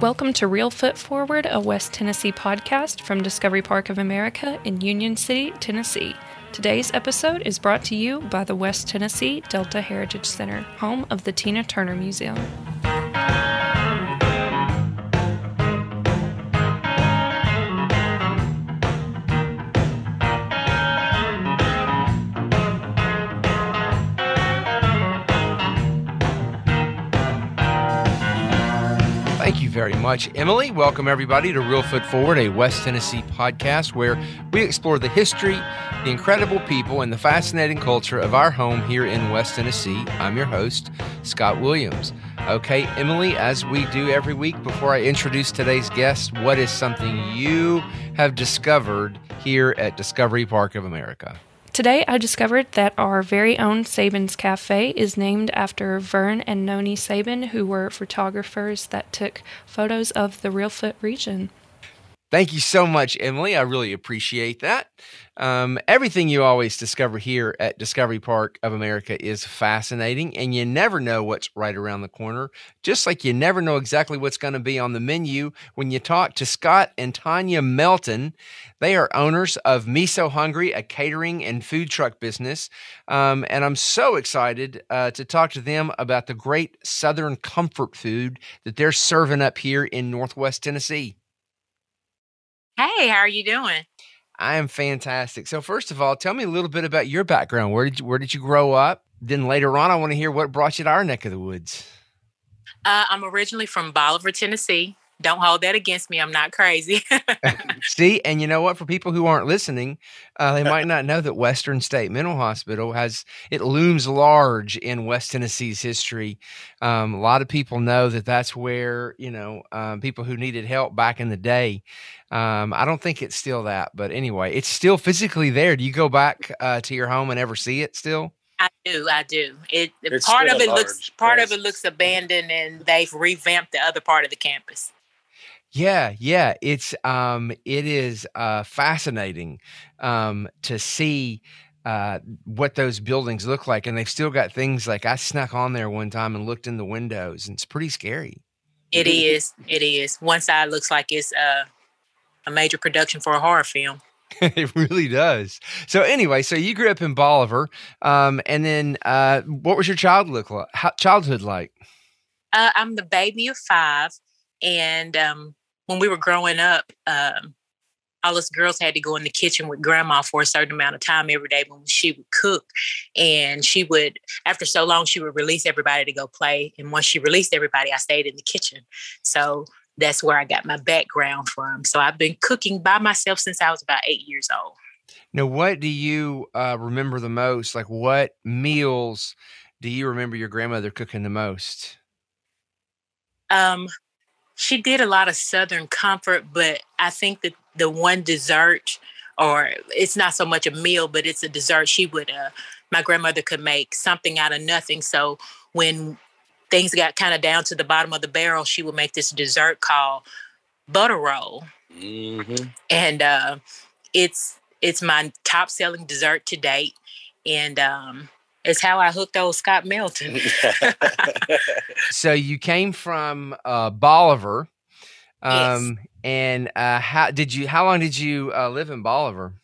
Welcome to Reelfoot Forward, a West Tennessee podcast from Discovery Park of America in Union City, Tennessee. Today's episode is brought to you by the West Tennessee Delta Heritage Center, home of the Tina Turner Museum. Much, Emily. Welcome, everybody, to Reelfoot Forward, a West Tennessee podcast where we explore the history, the incredible people, and the fascinating culture of our home here in West Tennessee. I'm your host, Scott Williams. Okay, Emily, as we do every week, before I introduce today's guest, what is something you have discovered here at Discovery Park of America? Today, I discovered that our very own Sabin's Cafe is named after Vern and Noni Sabin, who were photographers that took photos of the Reelfoot region. Thank you so much, Emily. I really appreciate that. Um, everything you always discover here at Discovery Park of America is fascinating, and you never know what's right around the corner. Just like you never know exactly what's going to be on the menu when you talk to Scott and Tanya Melton. They are owners of Miso Hungry, a catering and food truck business. Um, and I'm so excited uh, to talk to them about the great Southern comfort food that they're serving up here in Northwest Tennessee. Hey, how are you doing? I am fantastic. So first of all, tell me a little bit about your background. Where did you, where did you grow up? Then later on, I want to hear what brought you to our neck of the woods. Uh, I'm originally from Bolivar, Tennessee. Don't hold that against me. I'm not crazy. See, and you know what? For people who aren't listening, uh, they might not know that Western State Mental Hospital has it looms large in West Tennessee's history. Um, a lot of people know that that's where you know um, people who needed help back in the day. Um, I don't think it's still that, but anyway, it's still physically there. Do you go back uh, to your home and ever see it still? I do, I do. It It's part of it looks large part of it looks abandoned, and they've revamped the other part of the campus. Yeah, yeah, it's um it is uh fascinating um to see uh what those buildings look like and they've still got things like I snuck on there one time and looked in the windows and it's pretty scary. It is, it is. One side looks like it's uh, a major production for a horror film. it really does. So anyway, so you grew up in Bolivar um and then uh what was your child look like how, childhood like? Uh, I'm the baby of five, and um, when we were growing up, um, all us girls had to go in the kitchen with grandma for a certain amount of time every day when she would cook. And she would, after so long, she would release everybody to go play. And once she released everybody, I stayed in the kitchen. So that's where I got my background from. So I've been cooking by myself since I was about eight years old. Now what do you uh remember the most? Like what meals do you remember your grandmother cooking the most? Um, she did a lot of Southern comfort, but I think that the one dessert, or it's not so much a meal, but it's a dessert. She would, uh, my grandmother could make something out of nothing. So when things got kind of down to the bottom of the barrel, she would make this dessert called butter roll, Mhm. and uh, it's it's my top selling dessert to date, and um, it's how I hooked old Scott Melton. So you came from uh, Bolivar, Yes. um, and uh, how did you? How long did you uh, live in Bolivar?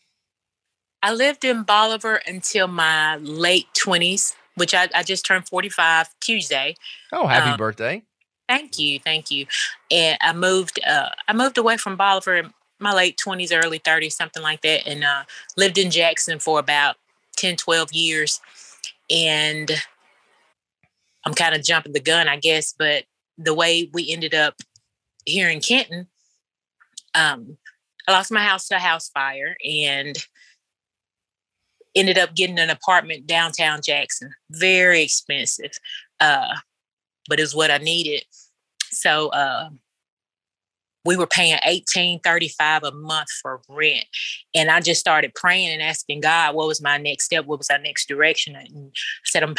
I lived in Bolivar until my late 20s, which I, I just turned 45 Tuesday. Oh, happy Um, birthday! Thank you, thank you. And I moved uh, I moved away from Bolivar in my late 20s, early 30s, something like that, and uh, lived in Jackson for about 10, 12 years. And I'm kind of jumping the gun, I guess, but the way we ended up here in Kenton, um, I lost my house to a house fire and ended up getting an apartment downtown Jackson. Very expensive, uh, but it was what I needed. So uh, we were paying eighteen thirty five a month for rent, and I just started praying and asking God, what was my next step? What was our next direction? And I said, I'm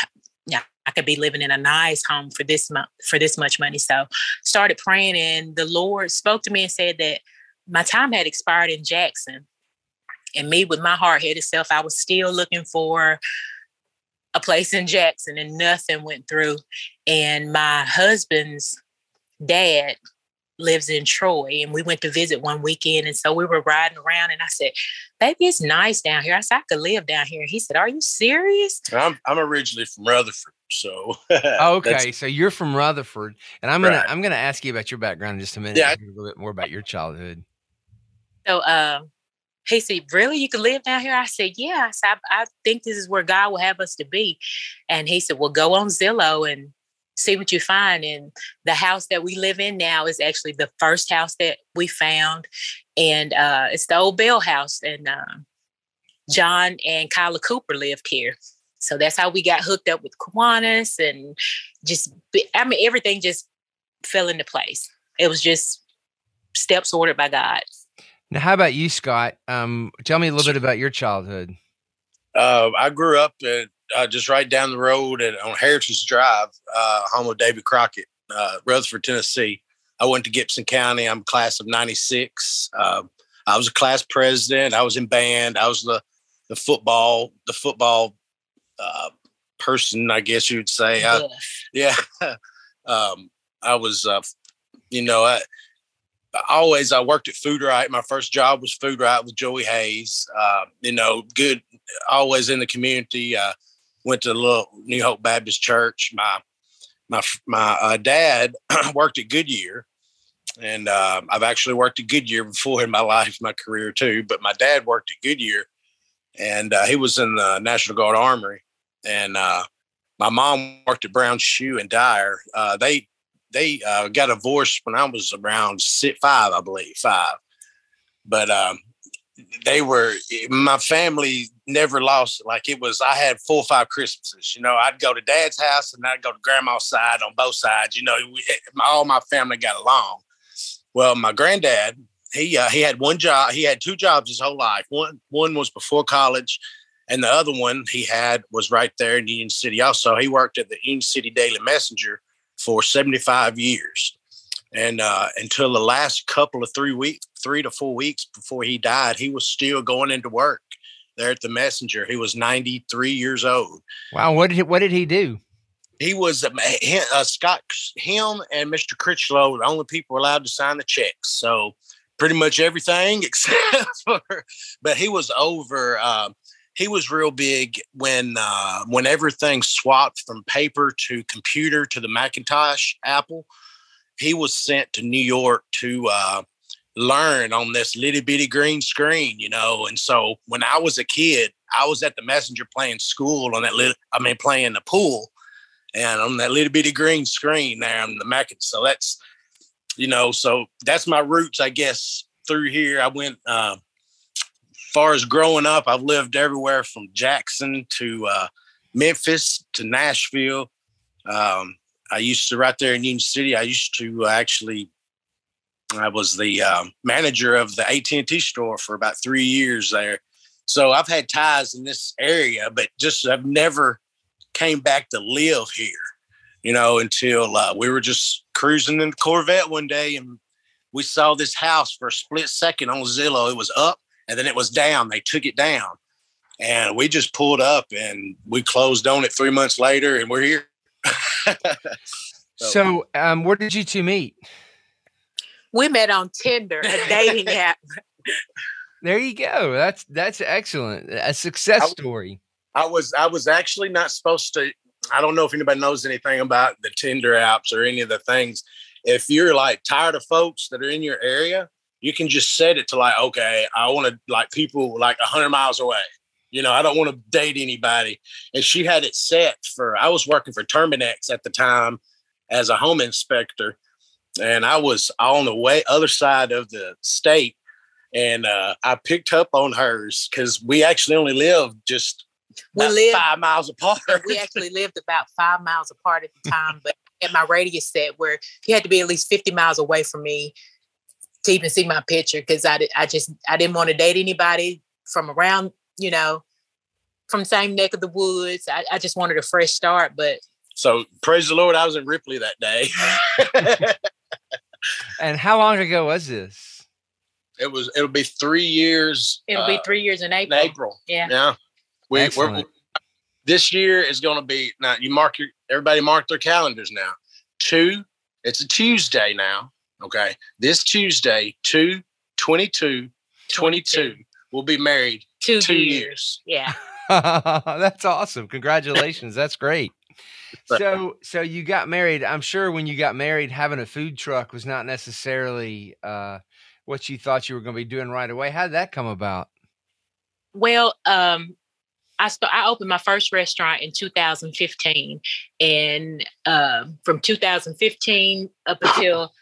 yeah, I could be living in a nice home for this month for this much money. So started praying, and the Lord spoke to me and said that my time had expired in Jackson. And me with my hard headed self, I was still looking for a place in Jackson and nothing went through. And my husband's dad lives in Troy, and we went to visit one weekend. And so we were riding around, and I said, "Baby, it's nice down here." I said, "I could live down here." And he said, "Are you serious?" I'm I'm originally from Rutherford, so okay. So you're from Rutherford, and I'm gonna right. I'm gonna ask you about your background in just a minute. Yeah, a little bit more about your childhood. So, uh, he said, Really? You can live down here? I said, Yeah. I said, I, I think this is where God will have us to be. And he said, Well, go on Zillow and see what you find. And the house that we live in now is actually the first house that we found. And uh, it's the old Bell house. And uh, John and Kyla Cooper lived here. So that's how we got hooked up with Kiwanis and just, I mean, everything just fell into place. It was just steps ordered by God. Now, how about you, Scott? Um, tell me a little bit about your childhood. Uh, I grew up at, uh, just right down the road at, on Heritage Drive, uh, home of David Crockett, uh, Rutherford, Tennessee. I went to Gibson County. I'm class of '96. Um, I was a class president. I was in band. I was the the football the football uh, person, I guess you'd say. I, yeah, um, I was. Uh, you know, I, always I worked at Food Rite. My first job was Food Rite with Joey Hayes. Uh, you know, good, always in the community. Uh, went to a little New Hope Baptist Church. My my my uh, dad worked at Goodyear, and uh, I've actually worked at Goodyear before in my life, my career too. But my dad worked at Goodyear, and uh, he was in the National Guard Armory, and uh, my mom worked at Brown Shoe and Dyer. they they uh, got divorced when I was around six, five, I believe, five. But um, they were my family never lost it. Like it was, I had four or five Christmases. You know, I'd go to Dad's house and I'd go to Grandma's side on both sides. You know, we, all my family got along. Well, my granddad, he uh, he had one job. He had two jobs his whole life. One one was before college, and the other one he had was right there in Union City. Also, he worked at the Union City Daily Messenger for 75 years. And uh, until the last couple of three weeks, three to four weeks before he died, he was still going into work there at the Messenger. He was 93 years old. Wow. What did he, what did he do? He was uh, Scott, him and Mr. Critchlow, the only people allowed to sign the checks. So pretty much everything except for, but he was over. Uh, he was real big when uh, when everything swapped from paper to computer to the Macintosh Apple. He was sent to New York to uh, learn on this little bitty green screen, you know. And so when I was a kid, I was at the messenger playing school on that little, I mean, playing the pool, and on that little bitty green screen there on the Mac. So that's, you know, so that's my roots, I guess. Through here, I went. Uh, far as growing up, I've lived everywhere from Jackson to uh, Memphis to Nashville. Um, I used to right there in Union City. I used to actually. I was the um, manager of the AT and T store for about three years there, so I've had ties in this area, but just I've never came back to live here. You know, until uh, we were just cruising in the Corvette one day and we saw this house for a split second on Zillow. It was up and then it was down. They took it down, and we just pulled up and we closed on it three months later, and we're here. so, so um, where did you two meet? We met on Tinder, a dating app. There you go. That's that's excellent. A success I, story. I was I was actually not supposed to. I don't know if anybody knows anything about the Tinder apps or any of the things. If you're like tired of folks that are in your area, you can just set it to like, okay, I want to like people like a hundred miles away. You know, I don't want to date anybody. And she had it set for, I was working for Terminix at the time as a home inspector. And I was on the way, other side of the state. And uh, I picked up on hers because we actually only lived just we lived five miles apart. we actually lived about five miles apart at the time, but at my radius set where you had to be at least 50 miles away from me to even see my picture because I, I just I didn't want to date anybody from around you know from same neck of the woods. I, I just wanted a fresh start, but so praise the Lord, I was in Ripley that day. and how long ago was this? It was. It'll be three years. It'll uh, be three years in April. In April. Yeah. Yeah. We, we're, this year is going to be now. You mark your everybody mark their calendars now. Two. It's a Tuesday now. Okay. This Tuesday, 2 22 22, we'll be married Two, two years. years. Yeah. That's awesome. Congratulations. That's great. So so you got married. I'm sure when you got married, having a food truck was not necessarily uh, what you thought you were going to be doing right away. How did that come about? Well, um, I st- I opened my first restaurant in 2015, and uh, from 2015 up until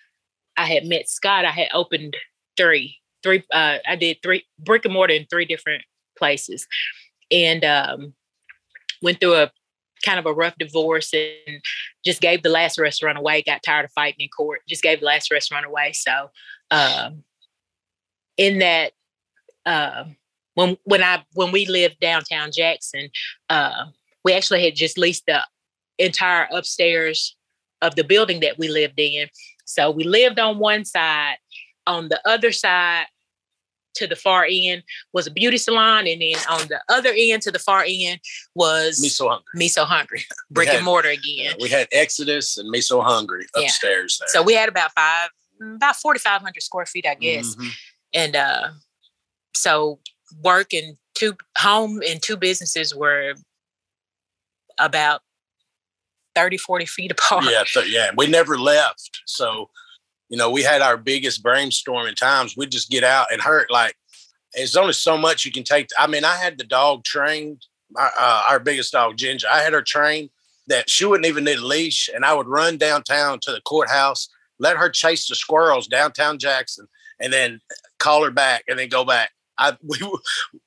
I had met Scott, I had opened three, three. Uh, I did three brick and mortar in three different places, and um, went through a kind of a rough divorce and just gave the last restaurant away. Got tired of fighting in court. Just gave the last restaurant away. So, um, in that. Uh, when when I when we lived downtown Jackson, uh, we actually had just leased the entire upstairs of the building that we lived in. So we lived on one side. On the other side, to the far end, was a beauty salon, and then on the other end to the far end was Me so hungry. Me So Hungry, brick had- and mortar Yeah, again. we had Exodus and Me So Hungry Yeah. upstairs there. So we had about five, about forty five hundred square feet, I guess. Mhm. and uh so work and two home and two businesses were about 30 40 feet apart Yeah, th- yeah. We never left. So, you know, we had our biggest brainstorming times. We'd just get out and hurt. Like, there's only so much you can take. I mean, I had the dog trained, our, uh, our biggest dog, Ginger. I had her trained that she wouldn't even need a leash. And I would run downtown to the courthouse, let her chase the squirrels downtown Jackson, and then call her back and then go back. I, we,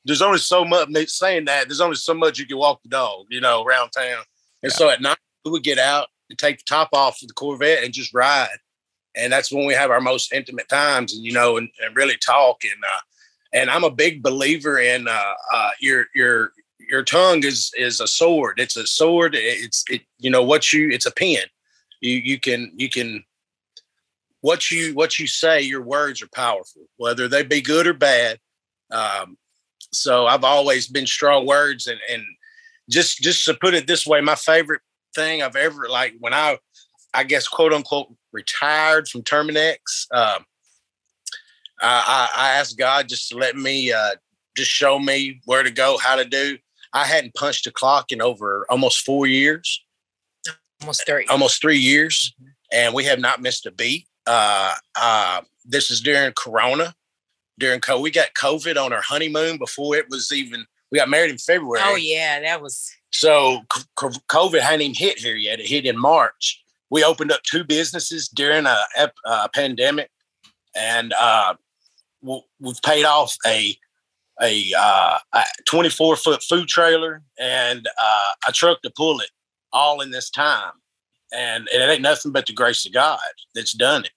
there's only so much, saying that, there's only so much you can walk the dog, you know, around town. And so at night, we would get out and take the top off of the Corvette and just ride. And that's when we have our most intimate times and, you know, and, and really talk. And, uh, and I'm a big believer in, uh, uh, your, your, your tongue is, is a sword. It's a sword. It's, it, you know, what you, it's a pen. You, you can, you can, what you, what you say, your words are powerful, whether they be good or bad. Um, so I've always been strong words and, and just, just to put it this way, my favorite thing I've ever like when I, I guess quote unquote retired from Terminix. Um, I, I, asked God just to let me, uh, just show me where to go, how to do. I hadn't punched a clock in over almost four years, almost three almost three years, and we have not missed a beat. Uh, uh, this is during Corona, during COVID. We got COVID on our honeymoon before it was even. We got married in February. oh yeah that was So COVID hadn't even hit here yet. It hit in March. We opened up two businesses during a, a pandemic, and uh, we've paid off a a, uh, a 24 foot food trailer and uh, a truck to pull it all in this time. And, and it ain't nothing but the grace of God that's done it.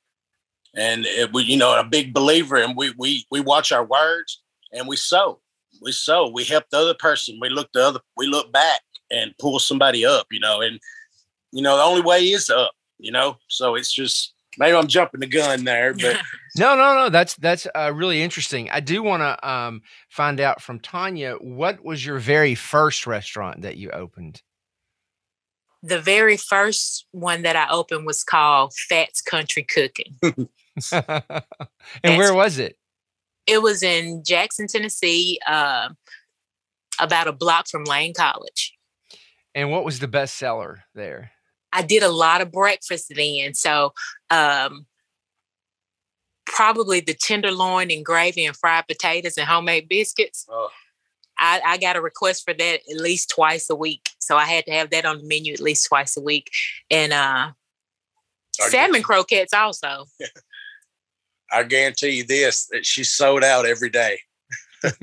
And it, we, you know, a big believer, and we we we watch our words and we sow. We sow. We help the other person. We look the other. We look back and pull somebody up. You know, and you know the only way is up. You know, so it's just maybe I'm jumping the gun there, but No, no, no. That's that's uh, really interesting. I do want to um, find out from Tanya what was your very first restaurant that you opened. the very first one that i opened was called fats country cooking and where was it? it was in jackson tennessee uh, about a block from lane college And what was the best seller there? I did a lot of breakfast then. So um probably the tenderloin and gravy and fried potatoes and homemade biscuits. Oh. I, I got a request for that at least twice a week. So I had to have that on the menu at least twice a week. And uh I salmon croquettes also. I guarantee you this: that she's sold out every day.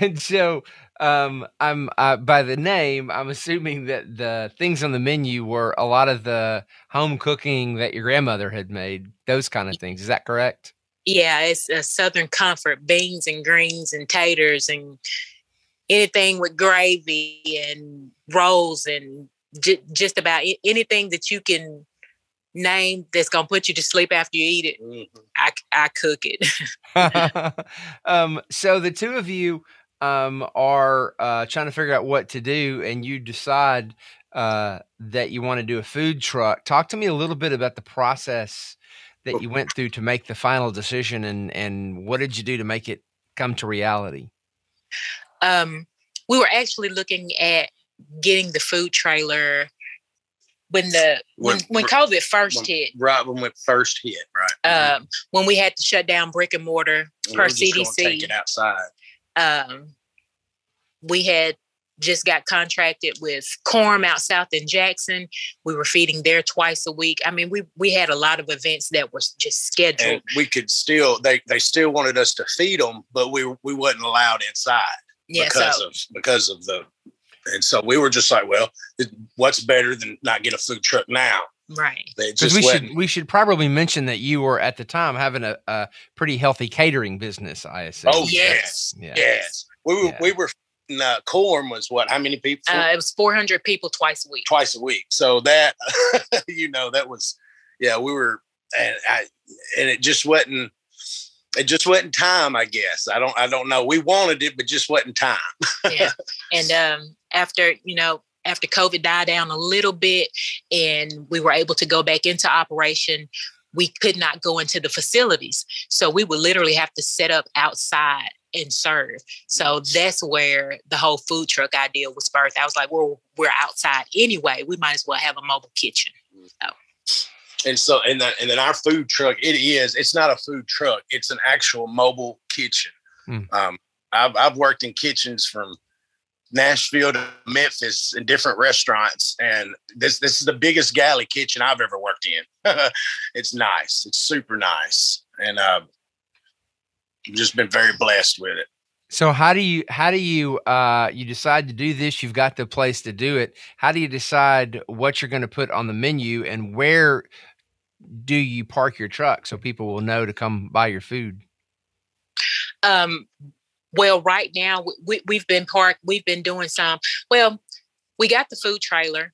and so um, I'm uh, by the name, I'm assuming that the things on the menu were a lot of the home cooking that your grandmother had made, those kind of things. Is that correct? Yeah, it's a southern comfort, beans and greens and taters and anything with gravy and rolls and j- just about a- anything that you can name that's gonna put you to sleep after you eat it. Mhm. I I cook it. um, so the two of you um, are uh, trying to figure out what to do, and you decide uh, that you want to do a food truck. Talk to me a little bit about the process that you went through to make the final decision, and and what did you do to make it come to reality? Um, we were actually looking at getting the food trailer when the when when, when COVID first when, hit. Right when it first hit, right. Um, when we had to shut down brick and mortar And per we're just gonna CDC. Take it outside. Um, we had just got contracted with Corm out south in Jackson. We were feeding there twice a week. I mean, we we had a lot of events that was just scheduled. And we could still they they still wanted us to feed them, but we we wasn't allowed inside yeah, because so of because of the and so we were just like, well, what's better than not get a food truck now? Right. They Because just we wasn't. should we should probably mention that you were at the time having a, a pretty healthy catering business. I assume. oh Yes. yes, yeah. yes. We were Yeah. we were uh, Corm was what? How many people? Uh, it was 400 people twice a week. twice a week. So that you know that was yeah we were and I and it just wasn't it just wasn't time I guess I don't I don't know we wanted it but just wasn't time. yeah. And um, after, you know, after COVID died down a little bit and we were able to go back into operation, we could not go into the facilities. So we would literally have to set up outside and serve. So that's where the whole food truck idea was birthed. I was like, well, we're outside anyway. We might as well have a mobile kitchen. And so and then and then our food truck it is it's not a food truck it's an actual mobile kitchen. Hmm. Um, I've I've worked in kitchens from Nashville to Memphis in different restaurants, and this this is the biggest galley kitchen I've ever worked in. it's nice. It's super nice, and uh, I've just been very blessed with it. So how do you how do you uh you decide to do this? You've got the place to do it. How do you decide what you're going to put on the menu and where do you park your truck so people will know to come buy your food? Um, well, right now we, we've been parked. We've been doing some. Well, we got the food trailer.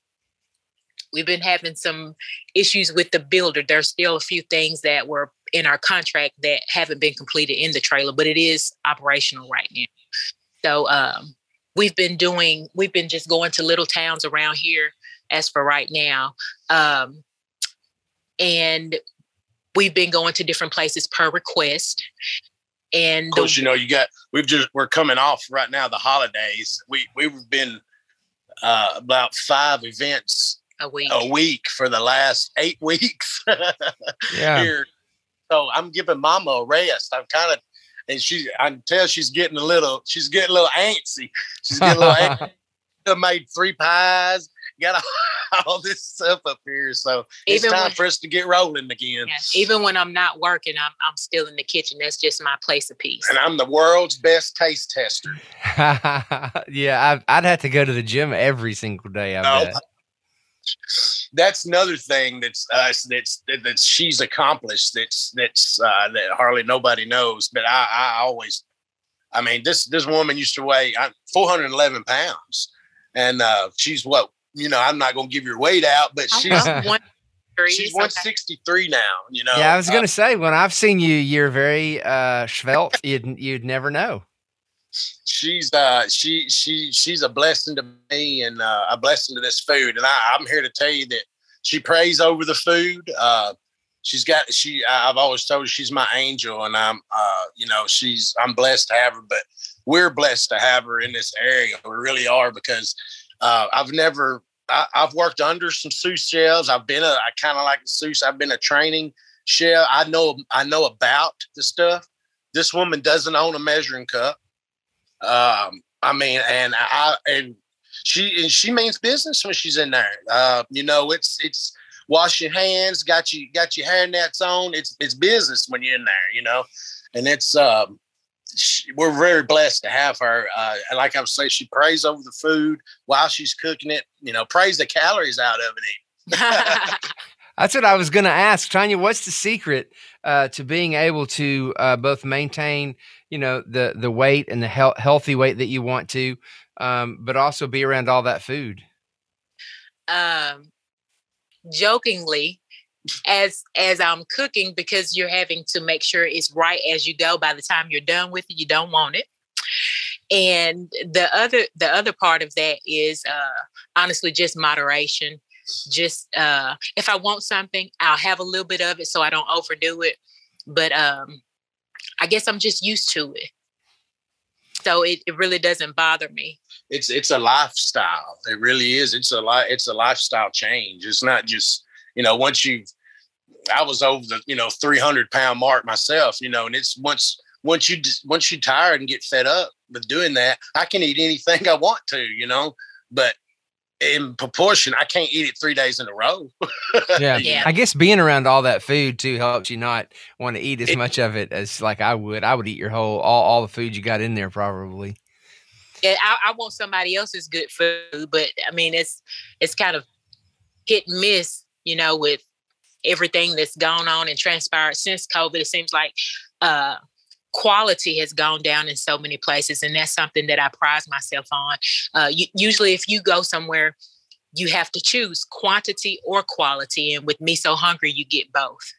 We've been having some issues with the builder. There's still a few things that were in our contract that haven't been completed in the trailer, but it is operational right now. So um, we've been doing. We've been just going to little towns around here as for right now, um, and we've been going to different places per request. And Of the- course, you know you got we've just we're coming off right now the holidays. We we've been uh, about five events a week. a week for the last eight weeks Yeah. here. So I'm giving Mama a rest. I'm kind of, and she I can tell she's getting a little she's getting a little antsy. She's getting a little. antsy. I made three pies. Got all this stuff up here, so it's time when- for us to get rolling again. Yeah. Even when I'm not working, I'm I'm still in the kitchen. That's just my place of peace. And I'm the world's best taste tester. yeah, I, I'd have to go to the gym every single day. I No. bet. that's another thing that's us that's that, that she's accomplished that's that's uh, that hardly nobody knows but I, I always i mean this this woman used to weigh uh, 411 pounds and uh she's what you know i'm not gonna give your weight out but she's one she's it's okay. 163 now you know Yeah, I was Uh, gonna say when I've seen you, you're very uh svelte. You'd you'd never know. she's uh she she she's a blessing to me and uh, a blessing to this food and I, i'm here to tell you that she prays over the food uh she's got she I- i've always told her she's my angel and i'm uh you know she's i'm blessed to have her but we're blessed to have her in this area we really are because uh i've never I, i've worked under some sous chefs i've been a i kind of like the sous i've been a training chef i know i know about the stuff this woman doesn't own a measuring cup um, I mean, and I and she and she means business when she's in there. Uh, you know, it's it's wash your hands, got you got your hair nets on. It's it's business when you're in there, you know, and it's um. She, we're very blessed to have her. Uh, and like I was saying, she prays over the food while she's cooking it. You know, prays the calories out of it. That's what I was going to ask, Tanya. What's the secret uh, to being able to uh, both maintain, you know, the the weight and the health, healthy weight that you want to, um, but also be around all that food? um, jokingly, as as I'm cooking, because you're having to make sure it's right as you go. By the time you're done with it, you don't want it. and the other the other part of that is uh honestly just moderation. Just uh if i want something i'll have a little bit of it so i don't overdo it. But um i guess i'm just used to it. So it, it really doesn't bother me. It's it's a lifestyle. It really is. It's a li- it's a lifestyle change. It's not just you know once you i was over the you know 300 pound mark myself you know and it's once once you once you tired and get fed up with doing that, I can eat anything I want to, you know. But in proportion, I can't eat it three days in a row. yeah. yeah. I guess being around all that food too helps you not want to eat as it, much of it as like I would. I would eat your whole all, all the food you got in there probably. Yeah, I, I want somebody else's good food, but I mean it's it's kind of hit and miss, you know, with everything that's gone on and transpired since COVID. It seems like uh quality has gone down in so many places and that's something that i prize myself on uh, you, usually if you go somewhere you have to choose quantity or quality and with me so hungry you get both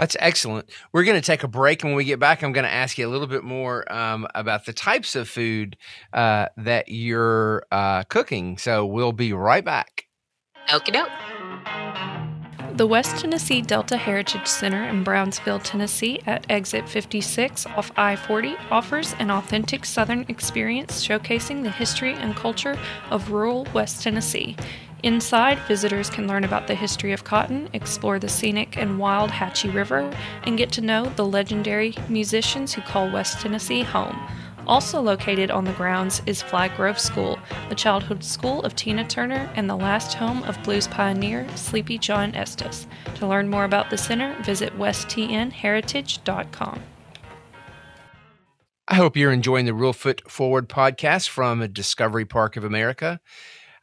that's excellent. We're going to take a break. And when we get back, I'm going to ask you a little bit more um, about the types of food uh, that you're uh, cooking. So we'll be right back. Okie doke. The West Tennessee Delta Heritage Center in Brownsville, Tennessee, at exit 56 off I 40, offers an authentic Southern experience showcasing the history and culture of rural West Tennessee. Inside, visitors can learn about the history of cotton, explore the scenic and wild Hatchie River, and get to know the legendary musicians who call West Tennessee home. Also located on the grounds is Flagg Grove School, the childhood school of Tina Turner and the last home of blues pioneer Sleepy John Estes. To learn more about the center, visit westtnheritage.com. I hope you're enjoying the Reelfoot Forward podcast from Discovery Park of America.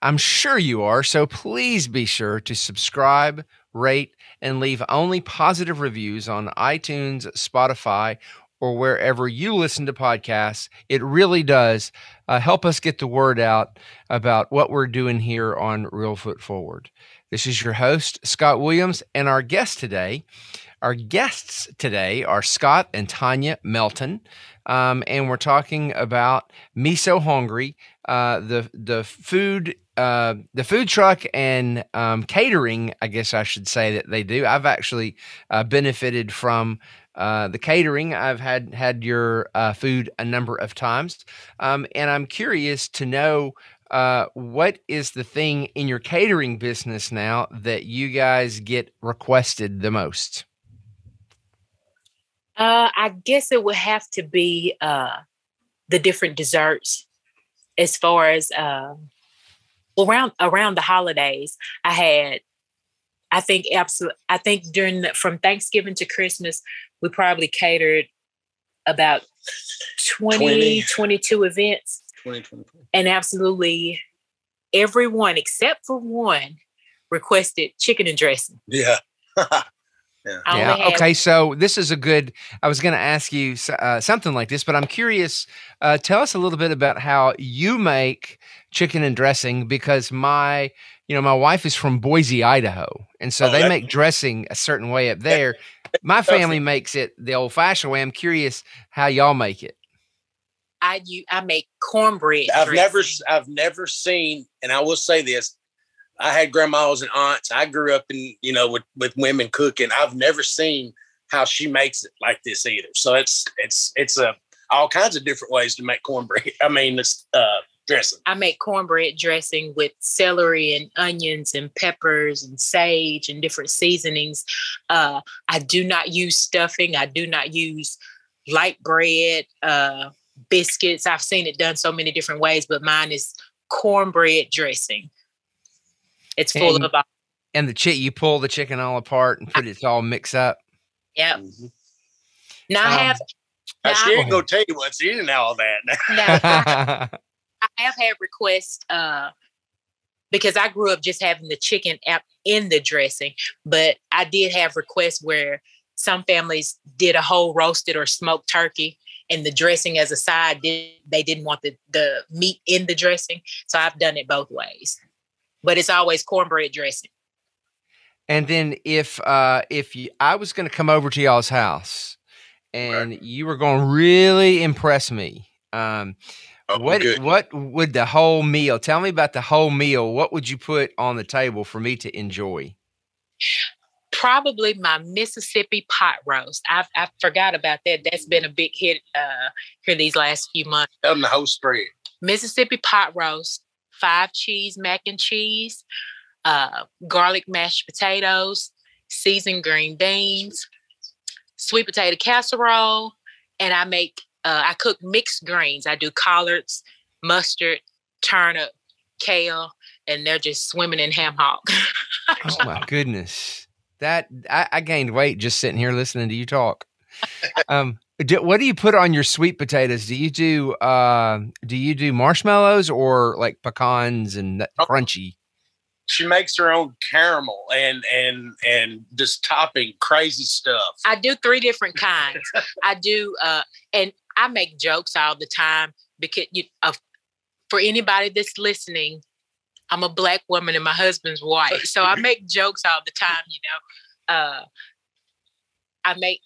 I'm sure you are, so please be sure to subscribe, rate, and leave only positive reviews on iTunes, Spotify, or wherever you listen to podcasts. It really does uh, help us get the word out about what we're doing here on Reelfoot Forward. This is your host, Scott Williams, and our guest today. Our guests today are Scott and Tanya Melton, um, and we're talking about Me So Hungry, uh, the the food uh, the food truck and um, catering. I guess I should say that they do. I've actually uh, benefited from uh, the catering, I've had had your uh, food a number of times, um, and I'm curious to know uh, what is the thing in your catering business now that you guys get requested the most. Uh, I guess it would have to be uh, the different desserts, as far as um, around around the holidays. I had I think absolutely. I think during the, from Thanksgiving to Christmas, we probably catered about 20, 20. 22 events. 20, 20, and absolutely everyone except for one requested chicken and dressing. Yeah. yeah. yeah. Okay. So this is a good. I was going to ask you uh, something like this, but I'm curious. Uh, tell us a little bit about how you make chicken and dressing because my you know, my wife is from Boise, Idaho, and so oh, they make dressing a certain way up there. My family makes it the old-fashioned way. I'm curious how y'all make it. I you I make cornbread. I've dressing. never I've never seen, and I will say this: I had grandmas and aunts. I grew up in you know with with women cooking. I've never seen how she makes it like this either. So it's it's it's a all kinds of different ways to make cornbread. I mean, this uh, dressing? I make cornbread dressing with celery and onions and peppers and sage and different seasonings. Uh, I do not use stuffing. I do not use light bread, uh, biscuits. I've seen it done so many different ways, but mine is cornbread dressing. It's full and, of all. And the chick, you pull the chicken all apart and put it all mixed up. Yep. Mm-hmm. Now um, I have. Now I ain't gonna tell you what's in all that. Now, I have had requests uh, because I grew up just having the chicken app in the dressing, but I did have requests where some families did a whole roasted or smoked turkey and the dressing as a side did they didn't want the, the meat in the dressing so i've done it both ways but it's always cornbread dressing and then if uh if you, i was going to come over to y'all's house and right. you were going to really impress me Um, Oh, what good. what would the whole meal? Tell me about the whole meal. What would you put on the table for me to enjoy? Probably my Mississippi pot roast. I I forgot about that. That's been a big hit uh, here these last few months. Tell them the whole spread. Mississippi pot roast, five cheese mac and cheese, uh, garlic mashed potatoes, seasoned green beans, sweet potato casserole, and I make uh, I cook mixed greens. I do collards, mustard, turnip, kale, and they're just swimming in ham hock. Oh my goodness, that I, I gained weight just sitting here listening to you talk. Um, do, what do you put on your sweet potatoes? Do you do uh, do you do marshmallows or like pecans and nut- Oh. crunchy? She makes her own caramel and and and just topping crazy stuff. I do three different kinds. I do, uh, and I make jokes all the time because you, uh, for anybody that's listening, I'm a black woman and my husband's white, so I make jokes all the time. You know, uh, I make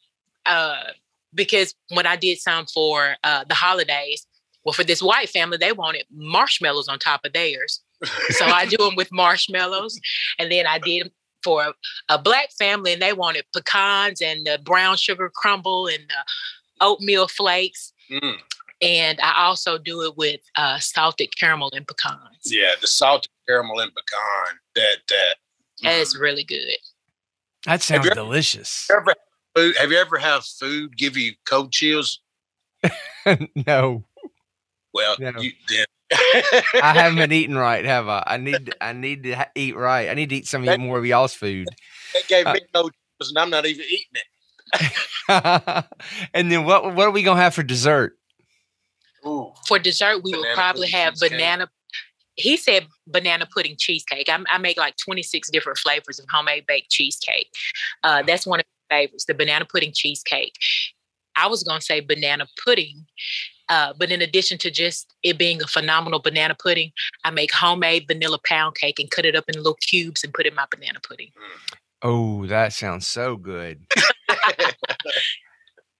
uh, because when I did some for uh, the holidays, well, for this white family, they wanted marshmallows on top of theirs, so I do them with marshmallows, and then I did 'em for a, a black family, and they wanted pecans and the brown sugar crumble and the oatmeal flakes. Mm, And I also do it with uh, salted caramel and pecans. yeah, the salted caramel and pecan. That that. And It's mm. really good. That sounds you- delicious. Ever have food- Have you ever have food give you cold chills? no, Well, No. you then. I haven't been eating right, have I? I need I need to eat right. I need to eat some of That- more of y'all's food. That gave Uh, me cold chills, and I'm not even eating it. and then what what are we gonna have for dessert? Ooh. For dessert, we will probably have cheesecake. banana. He said banana pudding cheesecake. I, I make like 26 different flavors of homemade baked cheesecake. Uh, that's one of my favorites, the banana pudding cheesecake. I was going to say banana pudding, uh, but in addition to just it being a phenomenal banana pudding, I make homemade vanilla pound cake and cut it up in little cubes and put in my banana pudding. Oh, that sounds so good.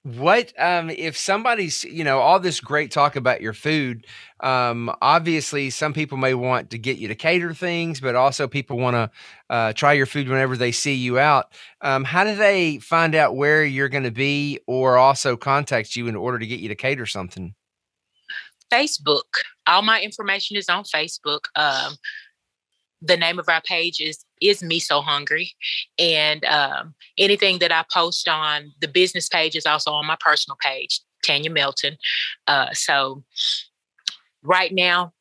What um if somebody's you know all this great talk about your food um obviously some people may want to get you to cater things but also people want to uh, try your food whenever they see you out um how do they find out where you're going to be or also contact you in order to get you to cater something Facebook. All my information is on Facebook. The name of our page is is me so hungry, and um, anything that I post on the business page is also on my personal page, Tanya Melton. Uh, so right now,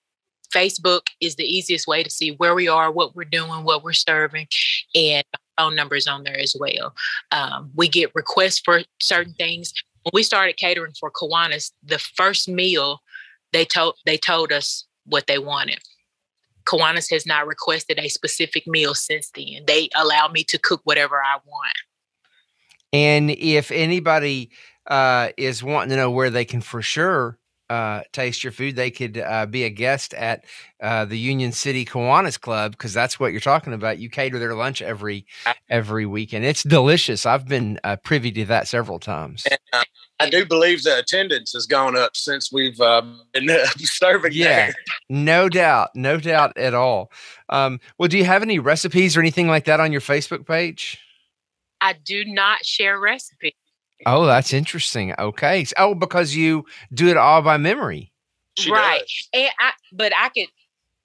Facebook is the easiest way to see where we are, what we're doing, what we're serving, and phone numbers on there as well. Um, we get requests for certain things. When we started catering for Kiwanis, the first meal they told they told us what they wanted. Kiwanis has not requested a specific meal since then. They allow me to cook whatever I want. and if anybody uh is wanting to know where they can for sure uh, taste your food, they could uh, be a guest at uh, the Union City Kiwanis Club because that's what you're talking about. You cater their lunch every every weekend. It's delicious. I've been uh, privy to that several times. And, uh, I do believe the attendance has gone up since we've uh, been uh, serving Yeah. there. No doubt, no doubt at all. Um, well, do you have any recipes or anything like that on your Facebook page? I do not share recipes. Oh, that's interesting. Okay. Oh, because you do it all by memory. She right. does. And I but I could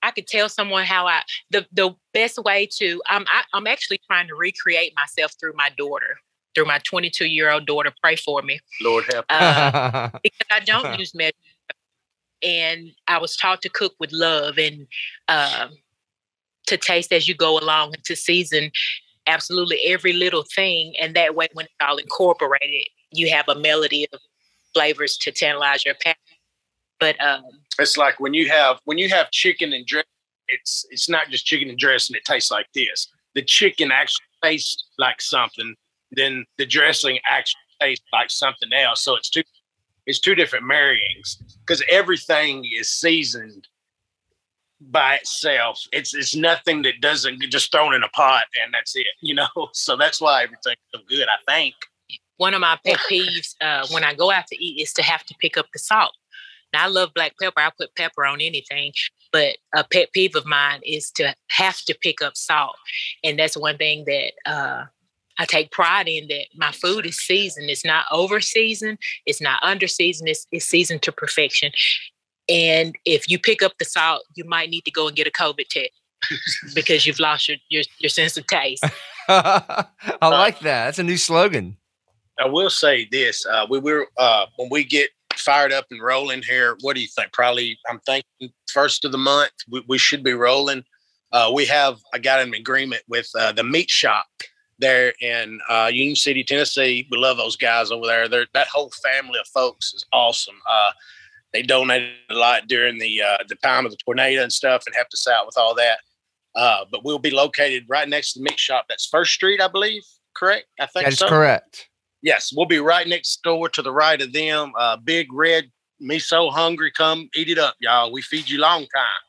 I could tell someone how I the the best way to I'm I, I'm actually trying to recreate myself through my daughter, through my 22 year old daughter. Pray for me. Lord help. Uh, because I don't use measure. And I was taught to cook with love and um, to taste as you go along and to season absolutely every little thing. And that way, when it's all incorporated, you have a melody of flavors to tantalize your palate. But um, It's like when you have when you have chicken and dressing. It's it's not just chicken and dressing. It tastes like this. The chicken actually tastes like something. Then the dressing actually tastes like something else. So it's two it's two different marryings because everything is seasoned by itself. It's it's nothing that doesn't just thrown in a pot and that's it. You know. So that's why everything's so good. I think. one of my pet peeves uh, when I go out to eat is to have to pick up the salt. Now, I love black pepper. I put pepper on anything, but a pet peeve of mine is to have to pick up salt, and that's one thing that uh, I take pride in. That my food is seasoned. It's not over seasoned. It's not under seasoned. It's, it's seasoned to perfection. And if you pick up the salt, you might need to go and get a COVID test because you've lost your, your, your sense of taste. I like that. That's a new slogan. I will say this: uh, we were uh, when we get fired up and rolling here. What do you think? Probably, I'm thinking first of the month we, we should be rolling. Uh, we have I got an agreement with uh, the meat shop there in uh, Union City, Tennessee. We love those guys over there. They're, that whole family of folks is awesome. Uh, they donated a lot during the the time of the tornado and stuff, and helped us out with all that. but we'll be located right next to the meat shop. That's First Street, I believe. Correct? I think that's so. correct. Yes, we'll be right next door to the right of them. Uh, big red, me so hungry. Come eat it up, y'all. We feed you long time.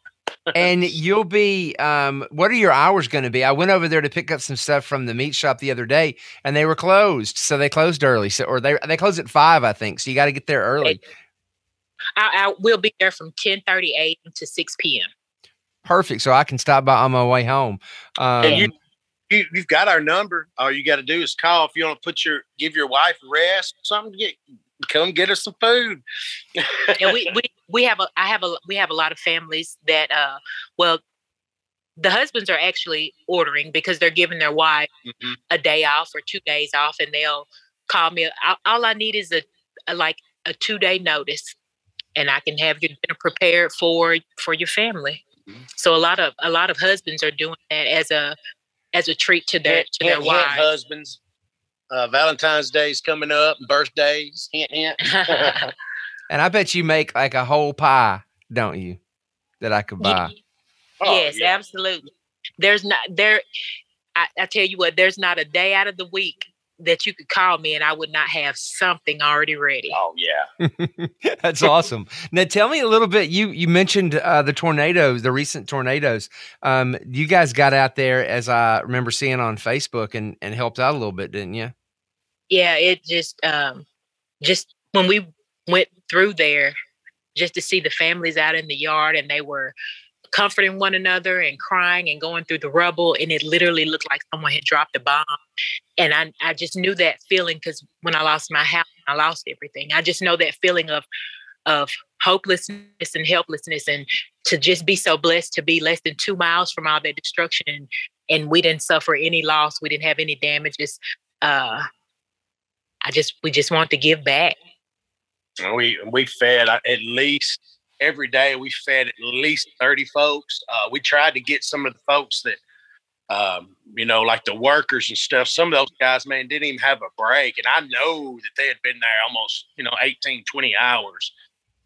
And you'll be um, what are your hours going to be? I went over there to pick up some stuff from the meat shop the other day and they were closed. So they closed early so or they they close at five i think so you got to get there early. I, I will be there from 10 30 a.m to 6 p.m perfect so i can stop by on my way home. Um, and you, you you've got our number. All you got to do is call if you want to put your give your wife a rest something to get come get us some food and we, we we have a i have a we have a lot of families that uh well the husbands are actually ordering because they're giving their wife mm-hmm. a day off or two days off and they'll call me all i need is a, a like a two day notice and i can have your dinner prepared for for your family mm-hmm. so a lot of a lot of husbands are doing that as a as a treat to their to their wives. husbands. Uh, Valentine's Day's coming up, birthdays, hint, hint. and I bet you make like a whole pie, don't you? That I could buy. Oh, yes, yeah. absolutely. There's not there. I, I tell you what, there's not a day out of the week that you could call me and I would not have something already ready. Oh yeah, that's awesome. Now tell me a little bit. You you mentioned uh, the tornadoes, the recent tornadoes. Um, you guys got out there, as I remember seeing on Facebook, and and helped out a little bit, didn't you? Yeah, it just um, just when we went through there, just to see the families out in the yard, and they were comforting one another and crying and going through the rubble and it literally looked like someone had dropped a bomb and i, I just knew that feeling because when i lost my house i lost everything i just know that feeling of of hopelessness and helplessness and to just be so blessed to be less than two miles from all that destruction and we didn't suffer any loss we didn't have any damages uh i just we just want to give back we we fed at least every day we fed at least 30 folks. Uh, we tried to get some of the folks that, um, you know, like the workers and stuff. Some of those guys, man, didn't even have a break. And I know that they had been there almost, you know, 18, 20 hours.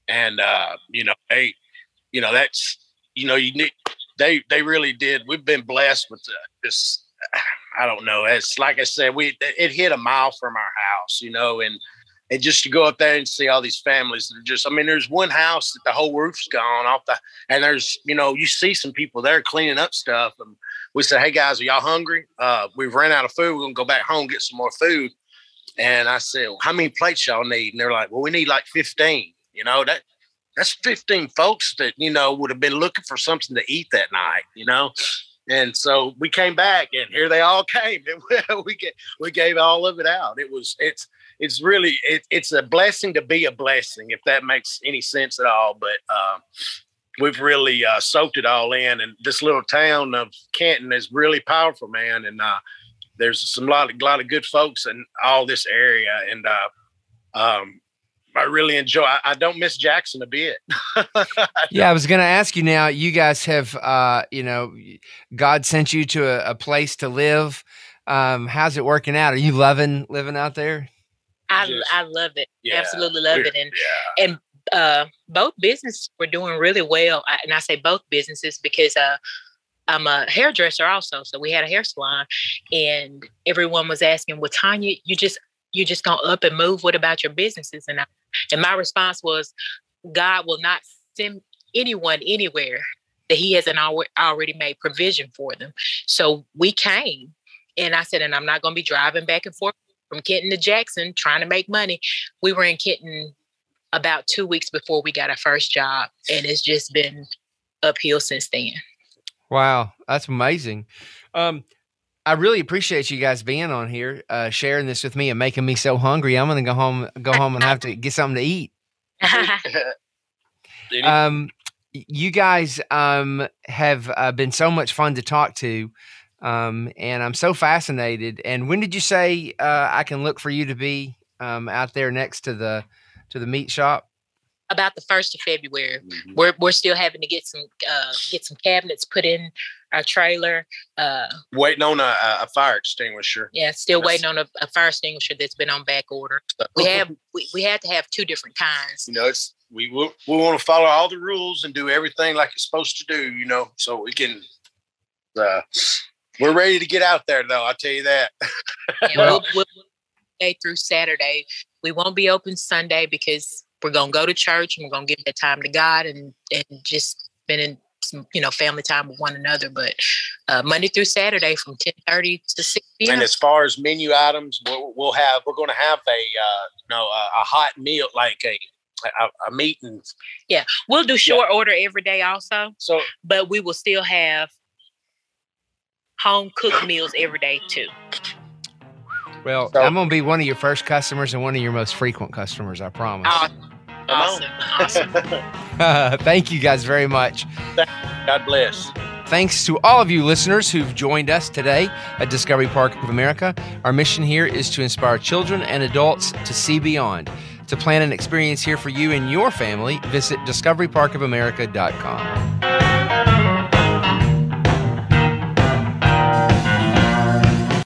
And, uh, you know, they, you know, that's, you know, you need, they, they really did. We've been blessed with uh, this. I don't know. It's like I said, we, it hit a mile from our house, you know, and, and just to go up there and see all these families that are just i mean there's one house that the whole roof's gone off the and there's you know you see some people there cleaning up stuff and we said hey guys are y'all hungry? Uh, we've ran out of food we're gonna go back home get some more food. And i said well, how many plates y'all need? And they're like well we need like 15 you know that that's 15 folks that you know would have been looking for something to eat that night you know? And so we came back and here they all came and we we gave all of it out. It was it's it's really it, it's a blessing to be a blessing if that makes any sense at all but uh, we've really uh, soaked it all in and this little town of Kenton is really powerful man and uh, there's some lot of lot of good folks in all this area and uh, um, I really enjoy. I, I, don't miss Jackson a bit. yeah, I was going to ask you now. You guys have, uh, you know, God sent you to a, a place to live. Um, how's it working out? Are you loving living out there? I Just, I love it. Yeah, Absolutely love it. And yeah. and uh, both businesses were doing really well. I, and I say both businesses because uh, I'm a hairdresser also. So we had a hair salon, and everyone was asking, "Well, Tanya, you just you just gonna up and move? What about your businesses?" And I, and my response was, God will not send anyone anywhere that He hasn't already made provision for them. So we came, and I said, and I'm not gonna be driving back and forth from Kenton to Jackson trying to make money. We were in Kenton about two weeks before we got our first job, and it's just been uphill since then. Wow, that's amazing. Um, I really appreciate you guys being on here, uh, sharing this with me, and making me so hungry. I'm gonna go home, go home, and have to get something to eat. um, you guys um, have uh, been so much fun to talk to, um, and I'm so fascinated. And when did you say uh, I can look for you to be um, out there next to the to the meat shop? About the first of February. Mm-hmm. We're we're still having to get some uh, get some cabinets put in our trailer. Uh, waiting on a, a fire extinguisher. Yeah, still that's, waiting on a, a, fire extinguisher that's been on back order. We have we, we had to have two different kinds. You know, it's we we, we want to follow all the rules and do everything like it's supposed to do. You know, so we can. Uh, we're ready to get out there, though. I'll tell you that. yeah, we'll, we'll, day through Saturday. We won't be open Sunday because we're gonna go to church and we're gonna give that time to God and and just spending some you know family time with one another. But uh, Monday through Saturday from ten thirty to six p.m. And as far as menu items, we'll, we'll have we're going to have a uh, you know a, a, hot meal like a a, a meat and yeah we'll do short yeah. order every day also. So but we will still have home cooked meals every day too. Well, so, I'm going to be one of your first customers and one of your most frequent customers, I promise. Awesome. Awesome. awesome. Thank you guys very much. God bless. Thanks to all of you listeners who've joined us today at Discovery Park of America. Our mission here is to inspire children and adults to see beyond. To plan an experience here for you and your family, visit discoveryparkofamerica.com.